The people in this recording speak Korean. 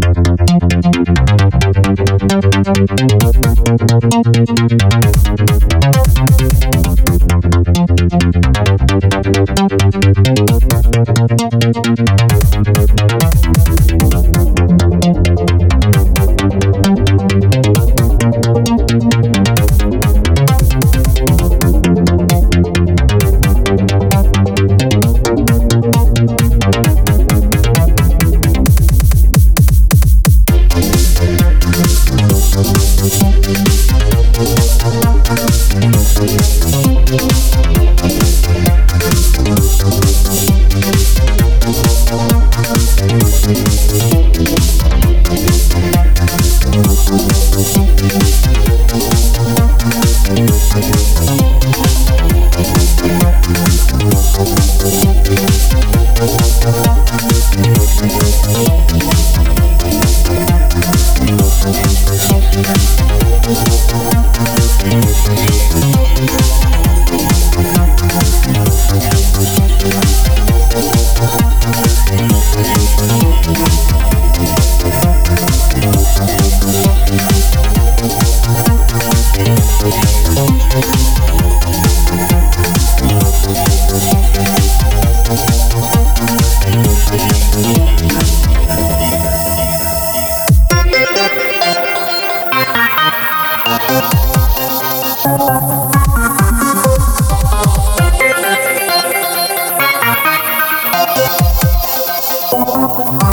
Thank you. Thank